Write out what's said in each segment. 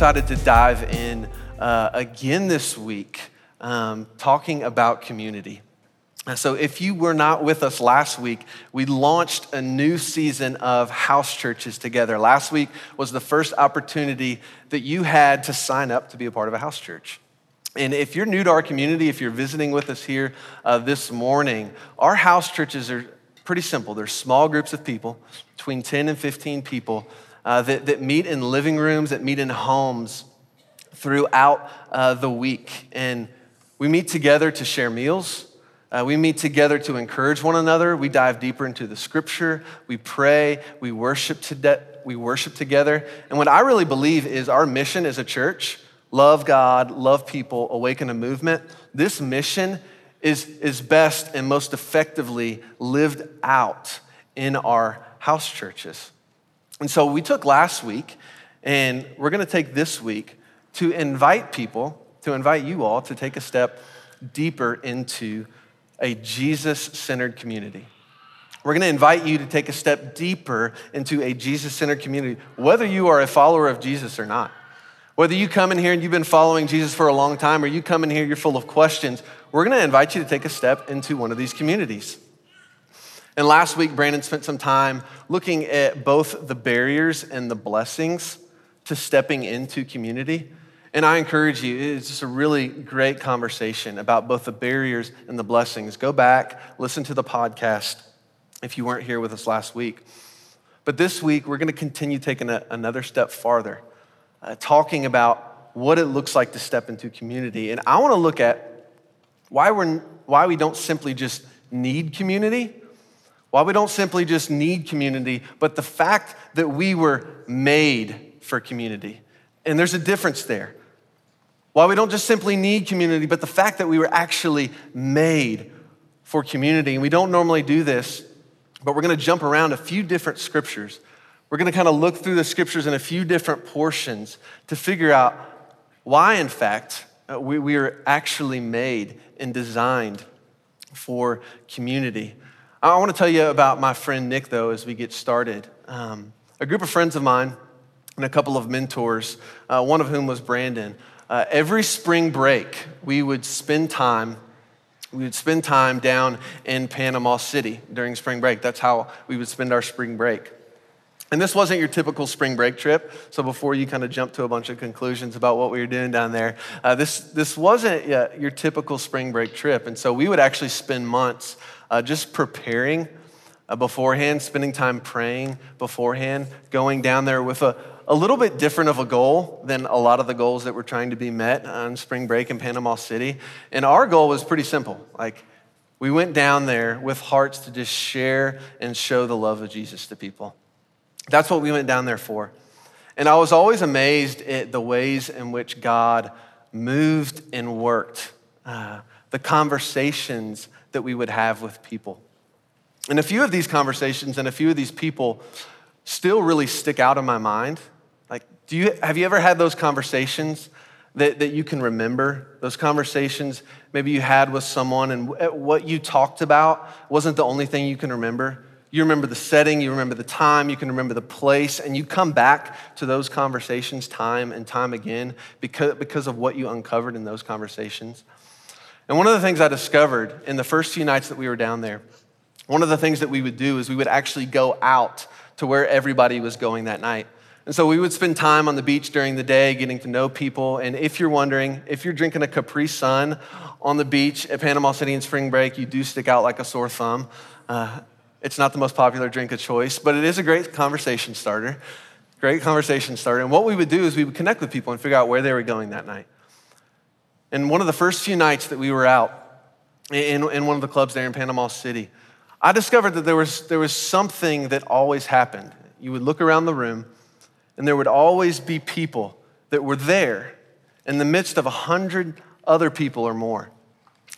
excited to dive in uh, again this week, um, talking about community. And so, if you were not with us last week, we launched a new season of house churches together. Last week was the first opportunity that you had to sign up to be a part of a house church. And if you're new to our community, if you're visiting with us here uh, this morning, our house churches are pretty simple. They're small groups of people, between 10 and 15 people, uh, that, that meet in living rooms, that meet in homes throughout uh, the week. And we meet together to share meals. Uh, we meet together to encourage one another. We dive deeper into the scripture. We pray. We worship, to we worship together. And what I really believe is our mission as a church love God, love people, awaken a movement. This mission is, is best and most effectively lived out in our house churches. And so we took last week, and we're going to take this week to invite people, to invite you all to take a step deeper into a Jesus centered community. We're going to invite you to take a step deeper into a Jesus centered community, whether you are a follower of Jesus or not. Whether you come in here and you've been following Jesus for a long time, or you come in here, you're full of questions, we're going to invite you to take a step into one of these communities. And last week, Brandon spent some time looking at both the barriers and the blessings to stepping into community. And I encourage you, it's just a really great conversation about both the barriers and the blessings. Go back, listen to the podcast if you weren't here with us last week. But this week, we're going to continue taking a, another step farther, uh, talking about what it looks like to step into community. And I want to look at why, we're, why we don't simply just need community, why we don't simply just need community, but the fact that we were made for community. And there's a difference there. Why we don't just simply need community, but the fact that we were actually made for community. And we don't normally do this, but we're going to jump around a few different scriptures. We're going to kind of look through the scriptures in a few different portions to figure out why, in fact, uh, we, we are actually made and designed for community. I want to tell you about my friend Nick, though, as we get started. Um, a group of friends of mine and a couple of mentors, uh, one of whom was Brandon, uh, every spring break, we would spend time we would spend time down in Panama City during spring break. That's how we would spend our spring break. And this wasn't your typical spring break trip. So before you kind of jump to a bunch of conclusions about what we were doing down there, uh, this, this wasn't uh, your typical spring break trip. And so we would actually spend months uh, just preparing uh, beforehand, spending time praying beforehand, going down there with a, a little bit different of a goal than a lot of the goals that were trying to be met on spring break in Panama City. And our goal was pretty simple. Like, we went down there with hearts to just share and show the love of Jesus to people. That's what we went down there for. And I was always amazed at the ways in which God moved and worked, uh, the conversations that we would have with people. And a few of these conversations and a few of these people still really stick out in my mind. Like, do you, have you ever had those conversations that, that you can remember? Those conversations maybe you had with someone and what you talked about wasn't the only thing you can remember? You remember the setting, you remember the time, you can remember the place, and you come back to those conversations time and time again because, because of what you uncovered in those conversations. And one of the things I discovered in the first few nights that we were down there, one of the things that we would do is we would actually go out to where everybody was going that night. And so we would spend time on the beach during the day getting to know people. And if you're wondering, if you're drinking a Capri Sun on the beach at Panama City in spring break, you do stick out like a sore thumb. Uh, it's not the most popular drink of choice, but it is a great conversation starter. Great conversation starter. And what we would do is we would connect with people and figure out where they were going that night. And one of the first few nights that we were out in, in one of the clubs there in Panama City, I discovered that there was, there was something that always happened. You would look around the room, and there would always be people that were there in the midst of a hundred other people or more.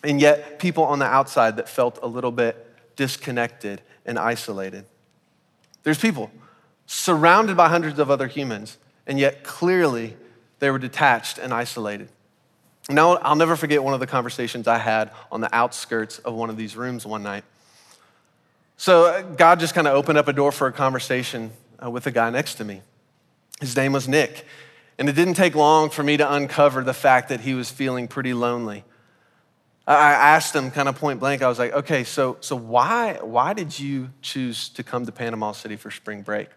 And yet, people on the outside that felt a little bit disconnected and isolated. There's people surrounded by hundreds of other humans, and yet clearly they were detached and isolated. Now, I'll never forget one of the conversations I had on the outskirts of one of these rooms one night. So, uh, God just kind of opened up a door for a conversation uh, with the guy next to me. His name was Nick. And it didn't take long for me to uncover the fact that he was feeling pretty lonely. I asked him kind of point blank, I was like, okay, so, so why, why did you choose to come to Panama City for spring break?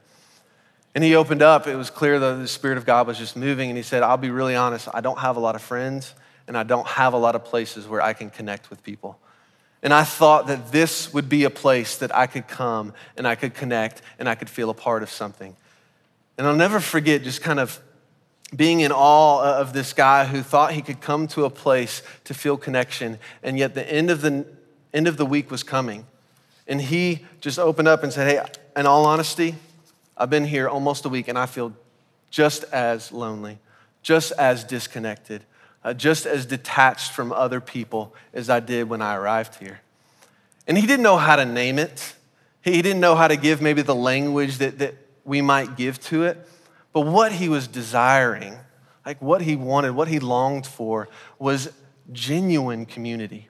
And he opened up. It was clear that the Spirit of God was just moving. And he said, I'll be really honest, I don't have a lot of friends and I don't have a lot of places where I can connect with people. And I thought that this would be a place that I could come and I could connect and I could feel a part of something. And I'll never forget just kind of being in awe of this guy who thought he could come to a place to feel connection, and yet the end of the, end of the week was coming. And he just opened up and said, Hey, in all honesty, I've been here almost a week and I feel just as lonely, just as disconnected, uh, just as detached from other people as I did when I arrived here. And he didn't know how to name it. He didn't know how to give maybe the language that, that we might give to it. But what he was desiring, like what he wanted, what he longed for, was genuine community.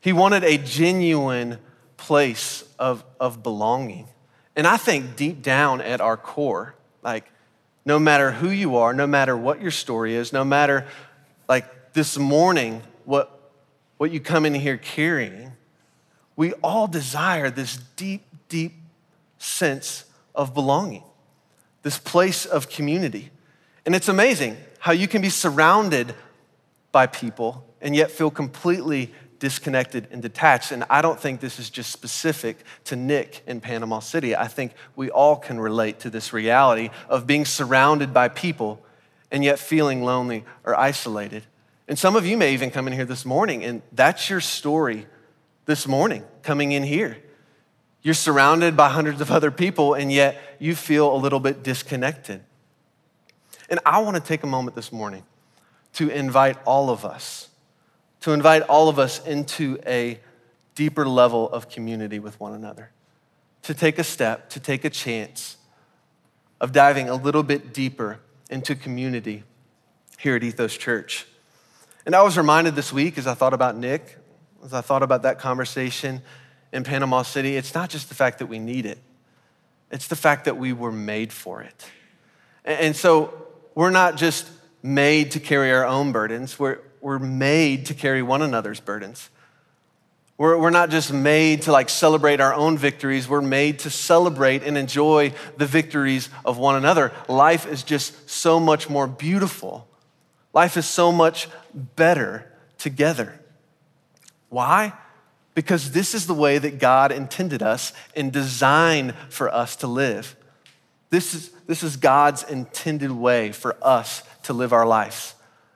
He wanted a genuine place of, of belonging. And I think deep down at our core, like no matter who you are, no matter what your story is, no matter like this morning, what, what you come in here carrying, we all desire this deep, deep sense of belonging this place of community. And it's amazing how you can be surrounded by people and yet feel completely disconnected and detached. And I don't think this is just specific to Nick in Panama City. I think we all can relate to this reality of being surrounded by people and yet feeling lonely or isolated. And some of you may even come in here this morning, and that's your story this morning, coming in here. You're surrounded by hundreds of other people, and yet you feel a little bit disconnected. And I want to take a moment this morning to invite all of us, to invite all of us into a deeper level of community with one another, to take a step, to take a chance of diving a little bit deeper into community here at Ethos Church. And I was reminded this week as I thought about Nick, as I thought about that conversation in Panama City, it's not just the fact that we need it, it's the fact that we were made for it. And so we're not just made to carry our own burdens, we're, we're made to carry one another's burdens. We're, we're not just made to like celebrate our own victories, we're made to celebrate and enjoy the victories of one another. Life is just so much more beautiful. Life is so much better together. Why? because this is the way that God intended us and designed for us to live. This is, this is God's intended way for us to live our lives,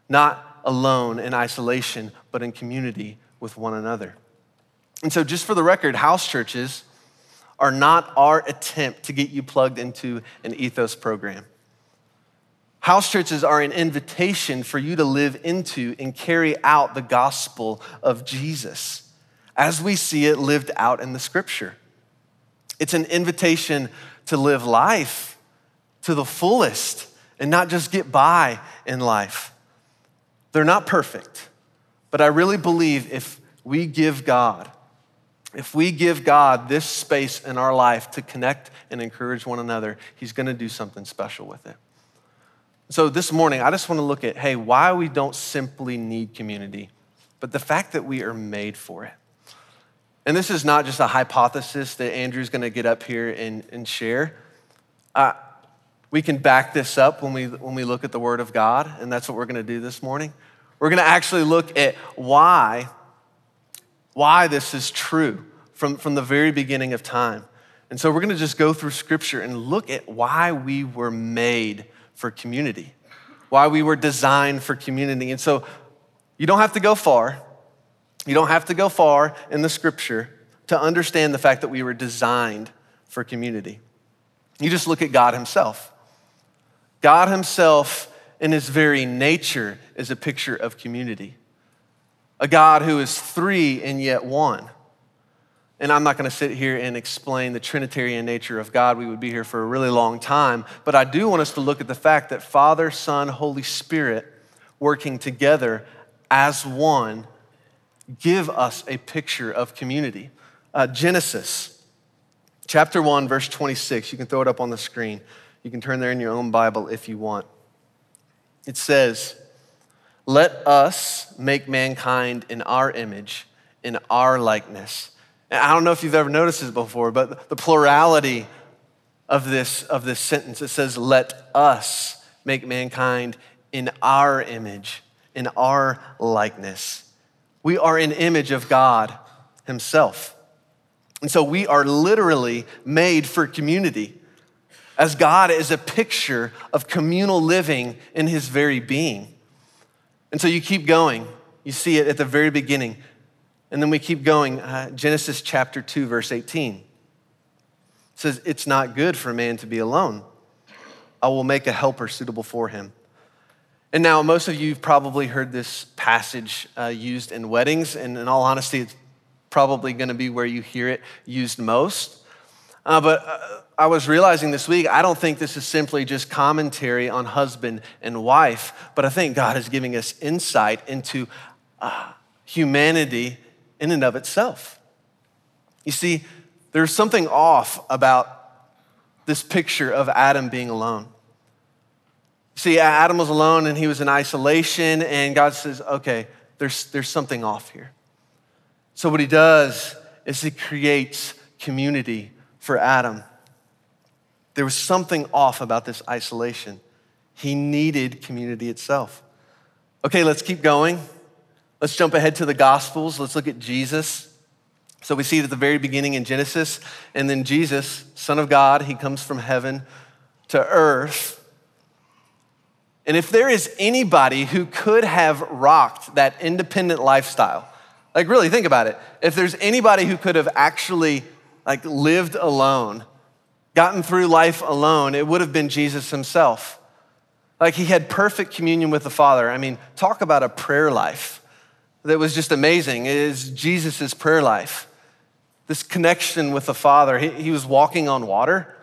not alone in isolation, but in community with one another. And so, just for the record, house churches are not our attempt to get you plugged into an ethos program. House churches are an invitation for you to live into and carry out the gospel of Jesus as we see it lived out in the scripture. It's an invitation to live life to the fullest and not just get by in life. They're not perfect, but I really believe if we give God, if we give God this space in our life to connect and encourage one another, He's gonna do something special with it. So this morning, I just wanna look at hey, why we don't simply need community, but the fact that we are made for it. And this is not just a hypothesis that Andrew's going to get up here and, and share. Uh, we can back this up when we, when we look at the Word of God, and that's what we're going to do this morning. We're going to actually look at why, why this is true from, from the very beginning of time. And so we're going to just go through Scripture and look at why we were made for community, why we were designed for community. And so you don't have to go far. You don't have to go far in the scripture to understand the fact that we were designed for community. You just look at God Himself. God Himself, in His very nature, is a picture of community. A God who is three and yet one. And I'm not going to sit here and explain the Trinitarian nature of God. We would be here for a really long time. But I do want us to look at the fact that Father, Son, Holy Spirit working together as one give us a picture of community. Uh, Genesis chapter 1, verse 26. You can throw it up on the screen. You can turn there in your own Bible if you want. It says, Let us make mankind in our image, in our likeness. And I don't know if you've ever noticed this before, but the plurality of this, of this sentence, it says, Let us make mankind in our image, in our likeness. We are an image of God Himself. And so we are literally made for community, as God is a picture of communal living in His very being. And so you keep going. You see it at the very beginning. And then we keep going. Uh, Genesis chapter 2, verse 18 it says, It's not good for a man to be alone. I will make a helper suitable for him. And now, most of you have probably heard this passage uh, used in weddings, and in all honesty, it's probably going to be where you hear it used most. Uh, but uh, I was realizing this week, I don't think this is simply just commentary on husband and wife, but I think God is giving us insight into uh, humanity in and of itself. You see, there's something off about this picture of Adam being alone. See, Adam was alone and he was in isolation, and God says, okay, there's, there's something off here. So, what he does is he creates community for Adam. There was something off about this isolation. He needed community itself. Okay, let's keep going. Let's jump ahead to the Gospels. Let's look at Jesus. So we see it at the very beginning in Genesis, and then Jesus, Son of God, he comes from heaven to earth. And if there is anybody who could have rocked that independent lifestyle, like, really, think about it. If there's anybody who could have actually, like, lived alone, gotten through life alone, it would have been Jesus himself. Like, he had perfect communion with the Father. I mean, talk about a prayer life that was just amazing. It is Jesus' prayer life. This connection with the Father. He, he was walking on water.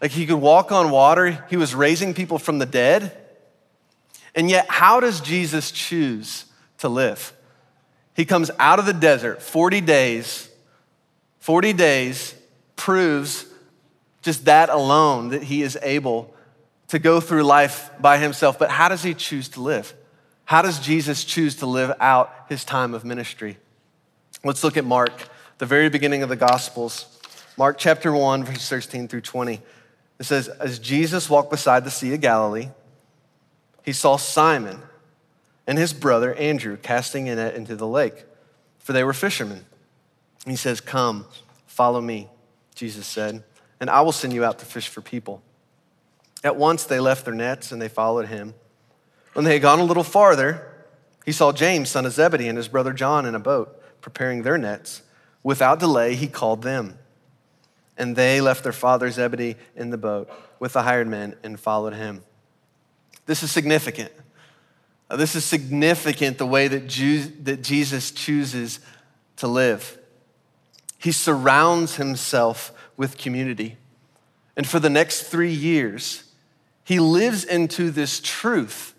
Like, he could walk on water. He was raising people from the dead. And yet, how does Jesus choose to live? He comes out of the desert 40 days. 40 days proves just that alone that he is able to go through life by himself. But how does he choose to live? How does Jesus choose to live out his time of ministry? Let's look at Mark, the very beginning of the Gospels. Mark chapter 1, verse 13 through 20. It says, As Jesus walked beside the Sea of Galilee, he saw Simon and his brother Andrew casting a net into the lake, for they were fishermen. And he says, Come, follow me, Jesus said, and I will send you out to fish for people. At once they left their nets and they followed him. When they had gone a little farther, he saw James, son of Zebedee, and his brother John in a boat, preparing their nets. Without delay, he called them. And they left their father Zebedee in the boat with the hired men and followed him. This is significant this is significant the way that, that Jesus chooses to live. He surrounds himself with community. And for the next three years, he lives into this truth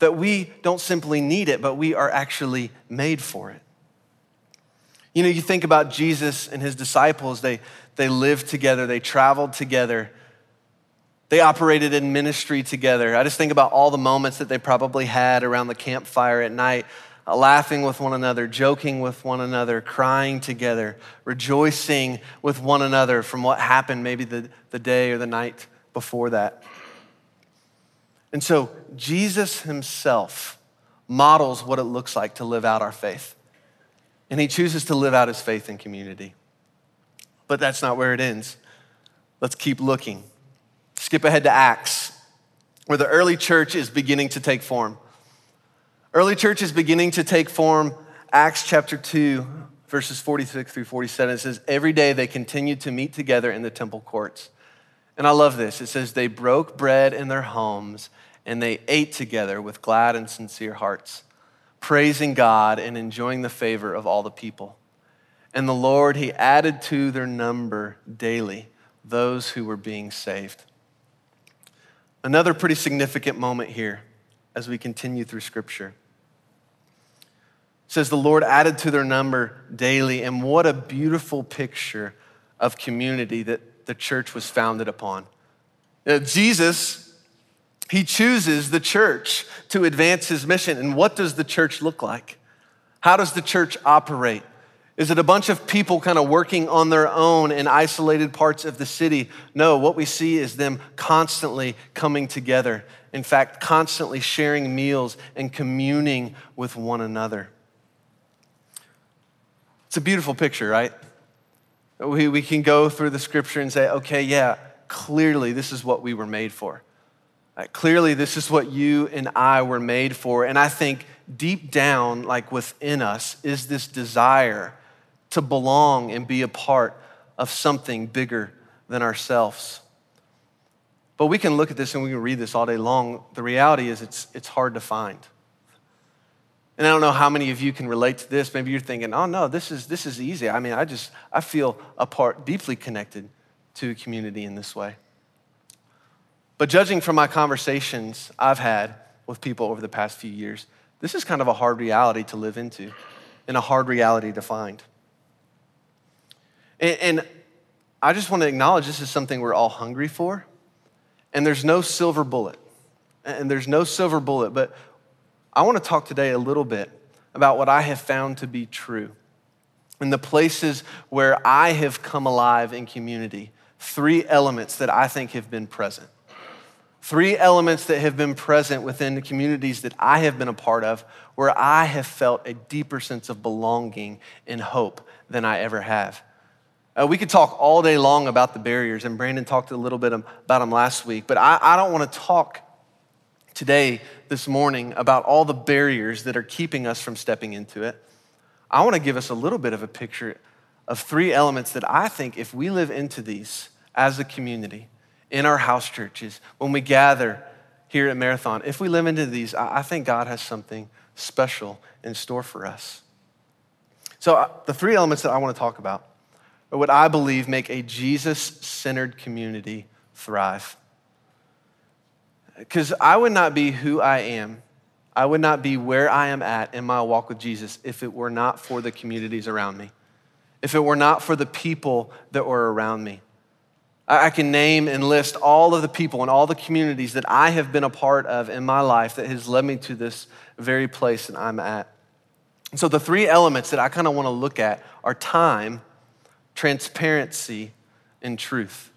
that we don't simply need it, but we are actually made for it. You know, you think about Jesus and his disciples, they, they lived together, they traveled together, they operated in ministry together. I just think about all the moments that they probably had around the campfire at night, laughing with one another, joking with one another, crying together, rejoicing with one another from what happened maybe the, the day or the night before that. And so Jesus himself models what it looks like to live out our faith. And he chooses to live out his faith in community. But that's not where it ends. Let's keep looking. Skip ahead to Acts, where the early church is beginning to take form. Early church is beginning to take form. Acts chapter 2, verses 46 through 47, it says, Every day they continued to meet together in the temple courts. And I love this. It says, They broke bread in their homes and they ate together with glad and sincere hearts, praising God and enjoying the favor of all the people. And the Lord, He added to their number daily those who were being saved. Another pretty significant moment here as we continue through Scripture. Says, The Lord added to their number daily, and what a beautiful picture of community that the church was founded upon. Jesus He chooses the church to advance his mission. And what does the church look like? How does the church operate? Is it a bunch of people kind of working on their own in isolated parts of the city? No, what we see is them constantly coming together. In fact, constantly sharing meals and communing with one another. It's a beautiful picture, right? We, we can go through the scripture and say, okay, yeah, clearly this is what we were made for. Uh, clearly, this is what you and I were made for. And I think deep down, like within us, is this desire to belong and be a part of something bigger than ourselves. But we can look at this and we can read this all day long. The reality is, it's, it's hard to find. And I don't know how many of you can relate to this. Maybe you're thinking, oh no, this is, this is easy. I mean, I just, I feel a part, deeply connected to community in this way. But judging from my conversations I've had with people over the past few years, this is kind of a hard reality to live into and a hard reality to find. And, and I just want to acknowledge this is something we're all hungry for, and there's no silver bullet. And there's no silver bullet, but I want to talk today a little bit about what I have found to be true in the places where I have come alive in community. Three elements that I think have been present. Three elements that have been present within the communities that I have been a part of where I have felt a deeper sense of belonging and hope than I ever have. Uh, we could talk all day long about the barriers, and Brandon talked a little bit about them last week, but I, I don't want to talk today, this morning, about all the barriers that are keeping us from stepping into it. I want to give us a little bit of a picture of three elements that I think if we live into these as a community, in our house churches, when we gather here at Marathon, if we live into these, I think God has something special in store for us. So, uh, the three elements that I want to talk about are what I believe make a Jesus centered community thrive. Because I would not be who I am, I would not be where I am at in my walk with Jesus if it were not for the communities around me, if it were not for the people that were around me. I can name and list all of the people and all the communities that I have been a part of in my life that has led me to this very place that I'm at. And so, the three elements that I kind of want to look at are time, transparency, and truth.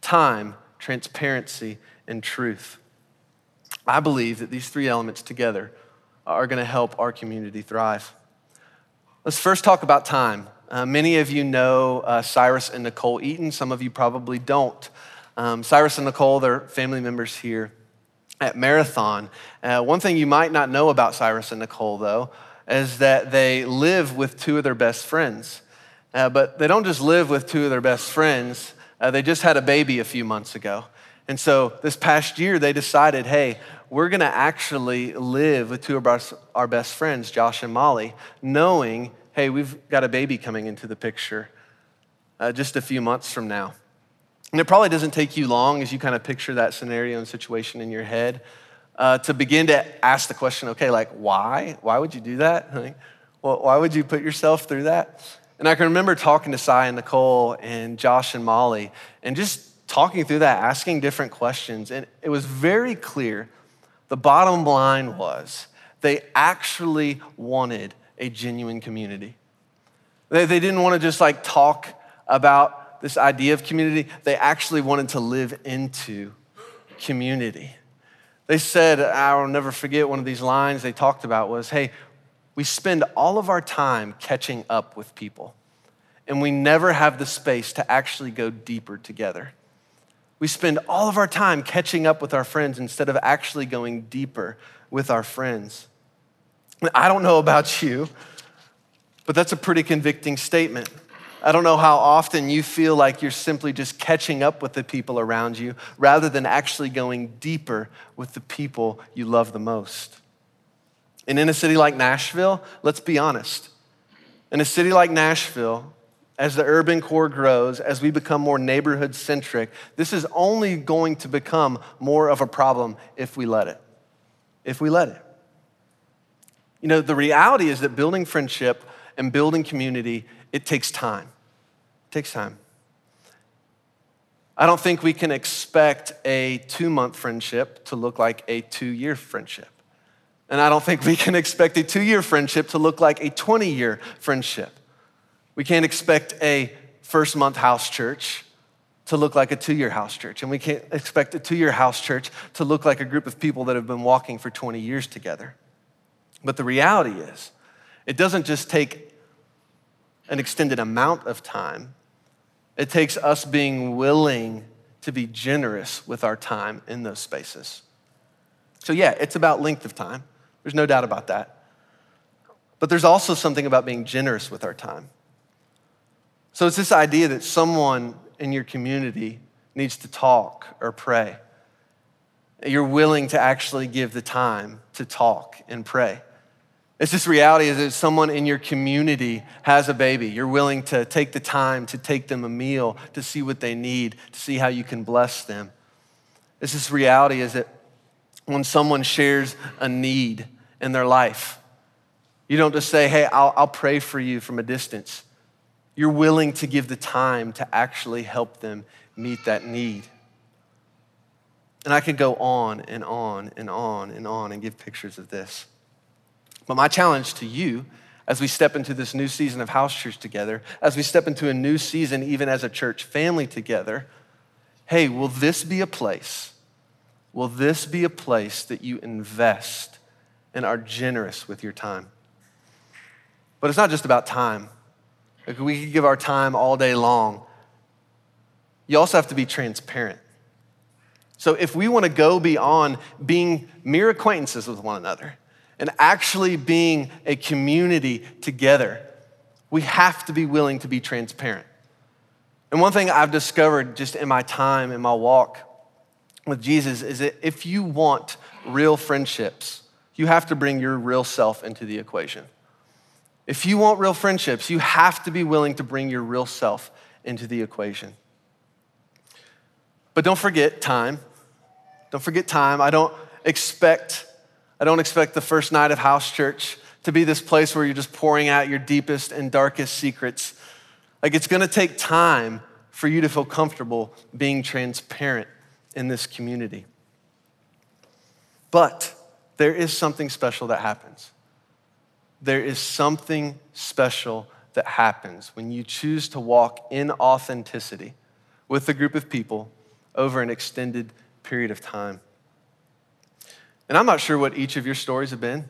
Time, transparency, and truth. I believe that these three elements together are going to help our community thrive. Let's first talk about time. Uh, many of you know uh, Cyrus and Nicole Eaton, some of you probably don't. Um, Cyrus and Nicole, they're family members here at Marathon. Uh, one thing you might not know about Cyrus and Nicole, though, is that they live with two of their best friends. Uh, but they don't just live with two of their best friends, uh, they just had a baby a few months ago. And so this past year, they decided, hey, we're going to actually live with two of our, our best friends, Josh and Molly, knowing, hey, we've got a baby coming into the picture uh, just a few months from now. And it probably doesn't take you long as you kind of picture that scenario and situation in your head uh, to begin to ask the question, okay, like, why? Why would you do that? Like, well, why would you put yourself through that? And I can remember talking to Cy and Nicole and Josh and Molly and just talking through that, asking different questions, and it was very clear the bottom line was they actually wanted a genuine community. They, they didn't want to just like talk about this idea of community, they actually wanted to live into community. They said, I'll never forget one of these lines they talked about was, hey, we spend all of our time catching up with people, and we never have the space to actually go deeper together. We spend all of our time catching up with our friends instead of actually going deeper with our friends. I don't know about you, but that's a pretty convicting statement. I don't know how often you feel like you're simply just catching up with the people around you rather than actually going deeper with the people you love the most. And in a city like Nashville, let's be honest. In a city like Nashville, as the urban core grows, as we become more neighborhood centric, this is only going to become more of a problem if we let it. If we let it. You know, the reality is that building friendship and building community, it takes time. It takes time. I don't think we can expect a two month friendship to look like a two year friendship. And I don't think we can expect a two year friendship to look like a 20 year friendship. We can't expect a first month house church to look like a two year house church. And we can't expect a two year house church to look like a group of people that have been walking for 20 years together. But the reality is, it doesn't just take an extended amount of time, it takes us being willing to be generous with our time in those spaces. So, yeah, it's about length of time. There's no doubt about that. But there's also something about being generous with our time. So, it's this idea that someone in your community needs to talk or pray. You're willing to actually give the time to talk and pray. It's this reality is that someone in your community has a baby. You're willing to take the time to take them a meal, to see what they need, to see how you can bless them. It's this reality is that when someone shares a need in their life, you don't just say, hey, I'll, I'll pray for you from a distance. You're willing to give the time to actually help them meet that need. And I could go on and on and on and on and give pictures of this. But my challenge to you as we step into this new season of house church together, as we step into a new season, even as a church family together, hey, will this be a place? Will this be a place that you invest and are generous with your time? But it's not just about time. We could give our time all day long. You also have to be transparent. So if we want to go beyond being mere acquaintances with one another and actually being a community together, we have to be willing to be transparent. And one thing I've discovered just in my time, in my walk with Jesus, is that if you want real friendships, you have to bring your real self into the equation. If you want real friendships, you have to be willing to bring your real self into the equation. But don't forget time. Don't forget time. I don't expect I don't expect the first night of house church to be this place where you're just pouring out your deepest and darkest secrets. Like it's going to take time for you to feel comfortable being transparent in this community. But there is something special that happens there is something special that happens when you choose to walk in authenticity with a group of people over an extended period of time. And I'm not sure what each of your stories have been.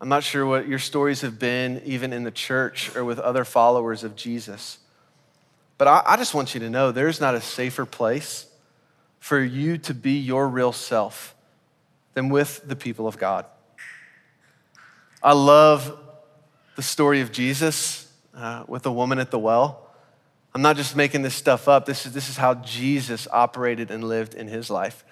I'm not sure what your stories have been, even in the church or with other followers of Jesus. But I, I just want you to know there's not a safer place for you to be your real self than with the people of God. I love the story of Jesus uh, with the woman at the well. I'm not just making this stuff up. This is, this is how Jesus operated and lived in his life.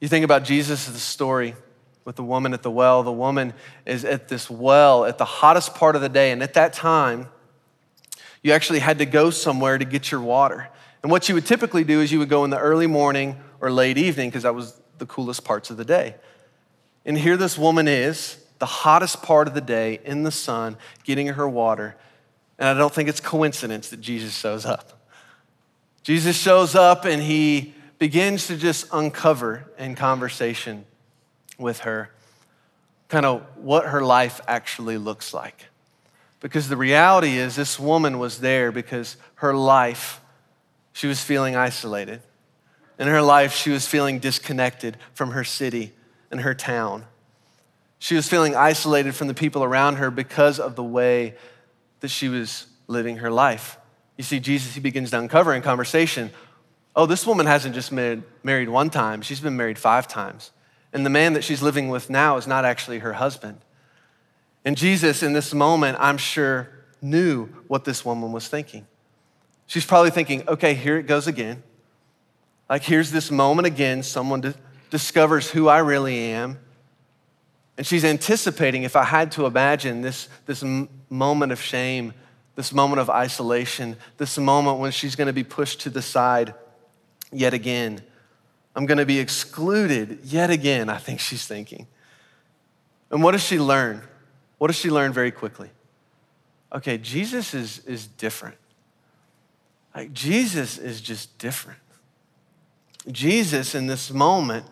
You think about Jesus' story with the woman at the well. The woman is at this well at the hottest part of the day. And at that time, you actually had to go somewhere to get your water. And what you would typically do is you would go in the early morning or late evening because that was the coolest parts of the day. And here this woman is the hottest part of the day in the sun, getting her water. And I don't think it's coincidence that Jesus shows up. Jesus shows up and he begins to just uncover in conversation with her kind of what her life actually looks like. Because the reality is, this woman was there because her life, she was feeling isolated. In her life, she was feeling disconnected from her city and her town. She was feeling isolated from the people around her because of the way that she was living her life. You see, Jesus, he begins to uncover in conversation oh, this woman hasn't just married, married one time, she's been married five times. And the man that she's living with now is not actually her husband. And Jesus, in this moment, I'm sure, knew what this woman was thinking. She's probably thinking, okay, here it goes again. Like, here's this moment again. Someone discovers who I really am. And she's anticipating, if I had to imagine this, this m- moment of shame, this moment of isolation, this moment when she's going to be pushed to the side yet again. I'm going to be excluded yet again, I think she's thinking. And what does she learn? What does she learn very quickly? Okay, Jesus is, is different. Like, Jesus is just different. Jesus, in this moment,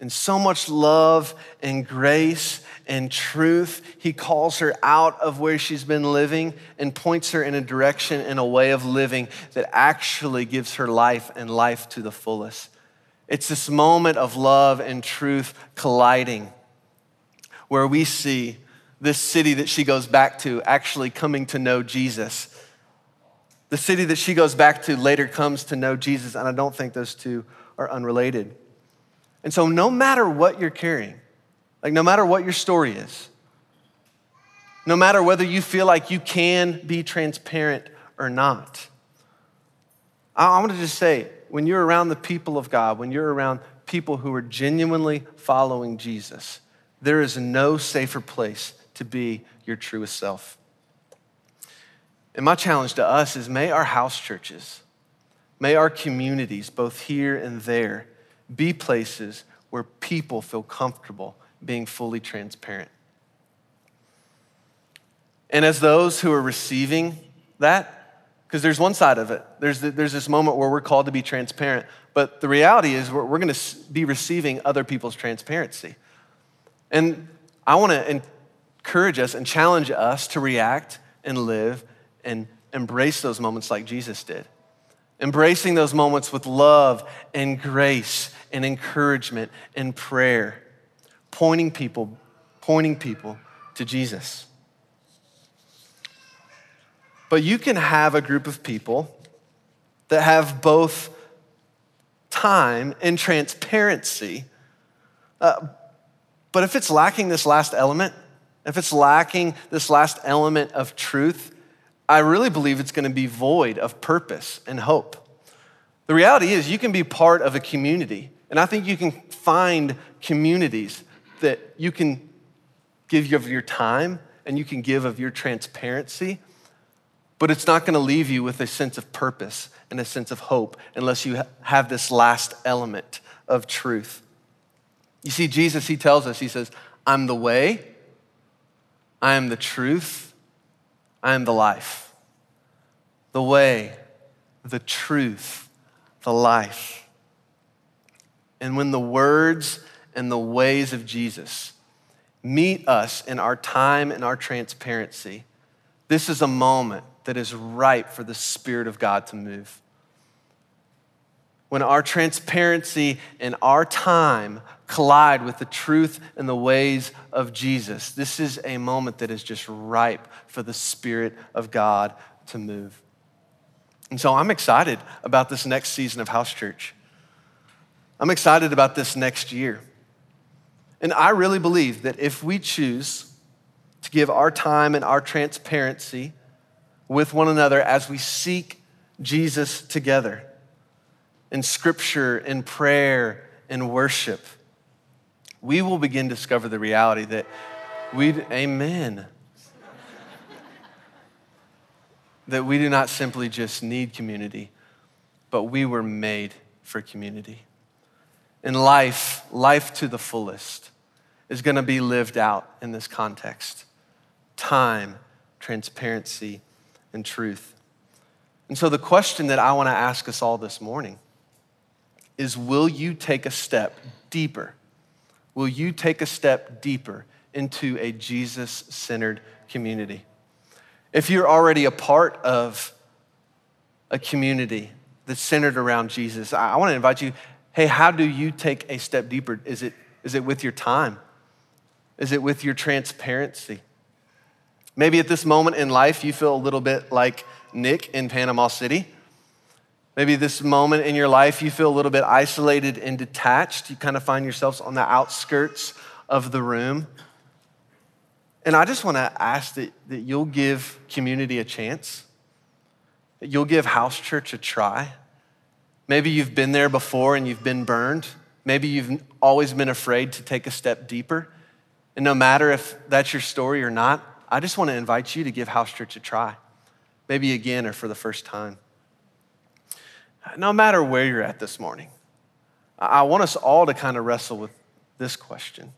in so much love and grace and truth, he calls her out of where she's been living and points her in a direction and a way of living that actually gives her life and life to the fullest. It's this moment of love and truth colliding where we see this city that she goes back to actually coming to know Jesus. The city that she goes back to later comes to know Jesus, and I don't think those two are unrelated. And so, no matter what you're carrying, like no matter what your story is, no matter whether you feel like you can be transparent or not, I want to just say when you're around the people of God, when you're around people who are genuinely following Jesus, there is no safer place to be your truest self. And my challenge to us is may our house churches, may our communities, both here and there, be places where people feel comfortable being fully transparent. And as those who are receiving that, because there's one side of it, there's, the, there's this moment where we're called to be transparent, but the reality is we're, we're going to be receiving other people's transparency. And I want to encourage us and challenge us to react and live and embrace those moments like Jesus did. Embracing those moments with love and grace and encouragement and prayer, pointing people, pointing people to Jesus. But you can have a group of people that have both time and transparency. Uh, but if it's lacking this last element, if it's lacking this last element of truth, I really believe it's going to be void of purpose and hope. The reality is, you can be part of a community, and I think you can find communities that you can give of your time and you can give of your transparency, but it's not going to leave you with a sense of purpose and a sense of hope unless you have this last element of truth. You see, Jesus, he tells us, he says, I'm the way, I am the truth. I am the life. The way, the truth, the life. And when the words and the ways of Jesus meet us in our time and our transparency, this is a moment that is ripe for the Spirit of God to move. When our transparency and our time collide with the truth and the ways of Jesus. This is a moment that is just ripe for the Spirit of God to move. And so I'm excited about this next season of House Church. I'm excited about this next year. And I really believe that if we choose to give our time and our transparency with one another as we seek Jesus together in scripture, in prayer, in worship, we will begin to discover the reality that we, amen, that we do not simply just need community, but we were made for community. In life, life to the fullest is going to be lived out in this context time, transparency, and truth. And so, the question that I want to ask us all this morning is Will you take a step deeper? will you take a step deeper into a Jesus centered community? If you're already a part of a community that's centered around Jesus, I, want to invite you hey, how do you take a step deeper? Is it, is it with your time? Is it with your transparency? Maybe at this moment in life, you feel a little bit like Nick in Panama City. Maybe this moment in your life you feel a little bit isolated and detached. You kind of find yourselves on the outskirts of the room. And I just want to ask that, that you'll give community a chance, that you'll give house church a try. Maybe you've been there before and you've been burned. Maybe you've always been afraid to take a step deeper. And no matter if that's your story or not, I just want to invite you to give house church a try, maybe again or for the first time no matter where you're at this morning, I want us all to kind of wrestle with this question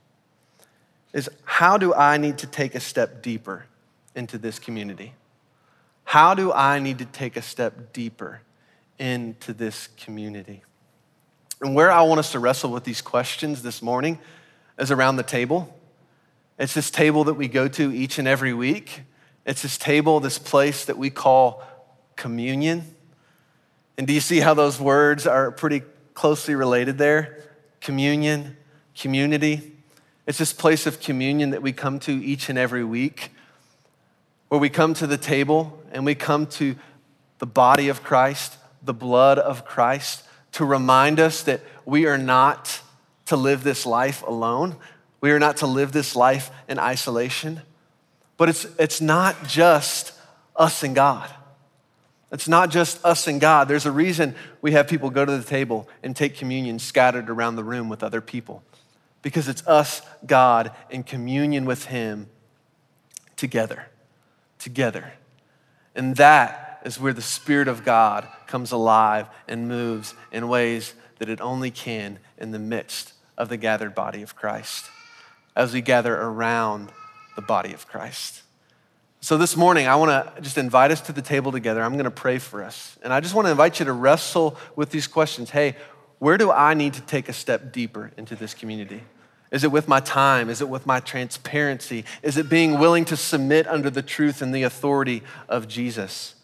is how do I need to take a step deeper into this community? How do I need to take a step deeper into this community? And where I want us to wrestle with these questions this morning is around the table. It's this table that we go to each and every week. It's this table, this place that we call communion. And do you see how those words are pretty closely related there? Communion, community. It's this place of communion that we come to each and every week, where we come to the table and we come to the body of Christ, the blood of Christ, to remind us that we are not to live this life alone. We are not to live this life in isolation. But it's, it's not just us and God. It's not just us and God. There's a reason we have people go to the table and take communion scattered around the room with other people. Because it's us, God, in communion with Him together. Together. And that is where the Spirit of God comes alive and moves in ways that it only can in the midst of the gathered body of Christ as we gather around the body of Christ. So, this morning, I want to just invite us to the table together. I'm going to pray for us. And I just want to invite you to wrestle with these questions. Hey, where do I need to take a step deeper into this community? Is it with my time? Is it with my transparency? Is it being willing to submit under the truth and the authority of Jesus?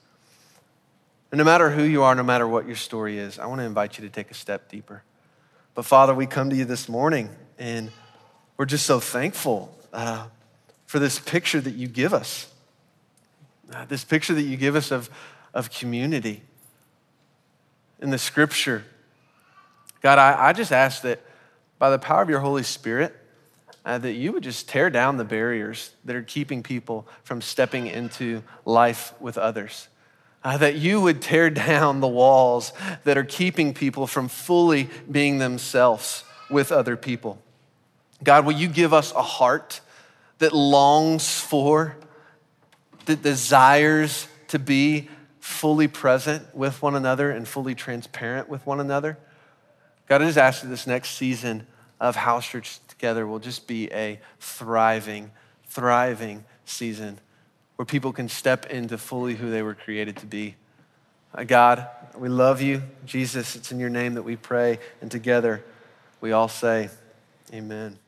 And no matter who you are, no matter what your story is, I want to invite you to take a step deeper. But Father, we come to you this morning and we're just so thankful uh, for this picture that you give us uh, this picture that you give us of, of community in the scripture. God, I, I just ask that by the power of your Holy Spirit, uh, that you would just tear down the barriers that are keeping people from stepping into life with others. Uh, that you would tear down the walls that are keeping people from fully being themselves with other people. God, will you give us a heart that longs for that desires to be fully present with one another and fully transparent with one another. God, I just ask that this next season of House Church Together will just be a thriving, thriving season where people can step into fully who they were created to be. Uh, God, we love you. Jesus, it's in your name that we pray. And together we all say, Amen.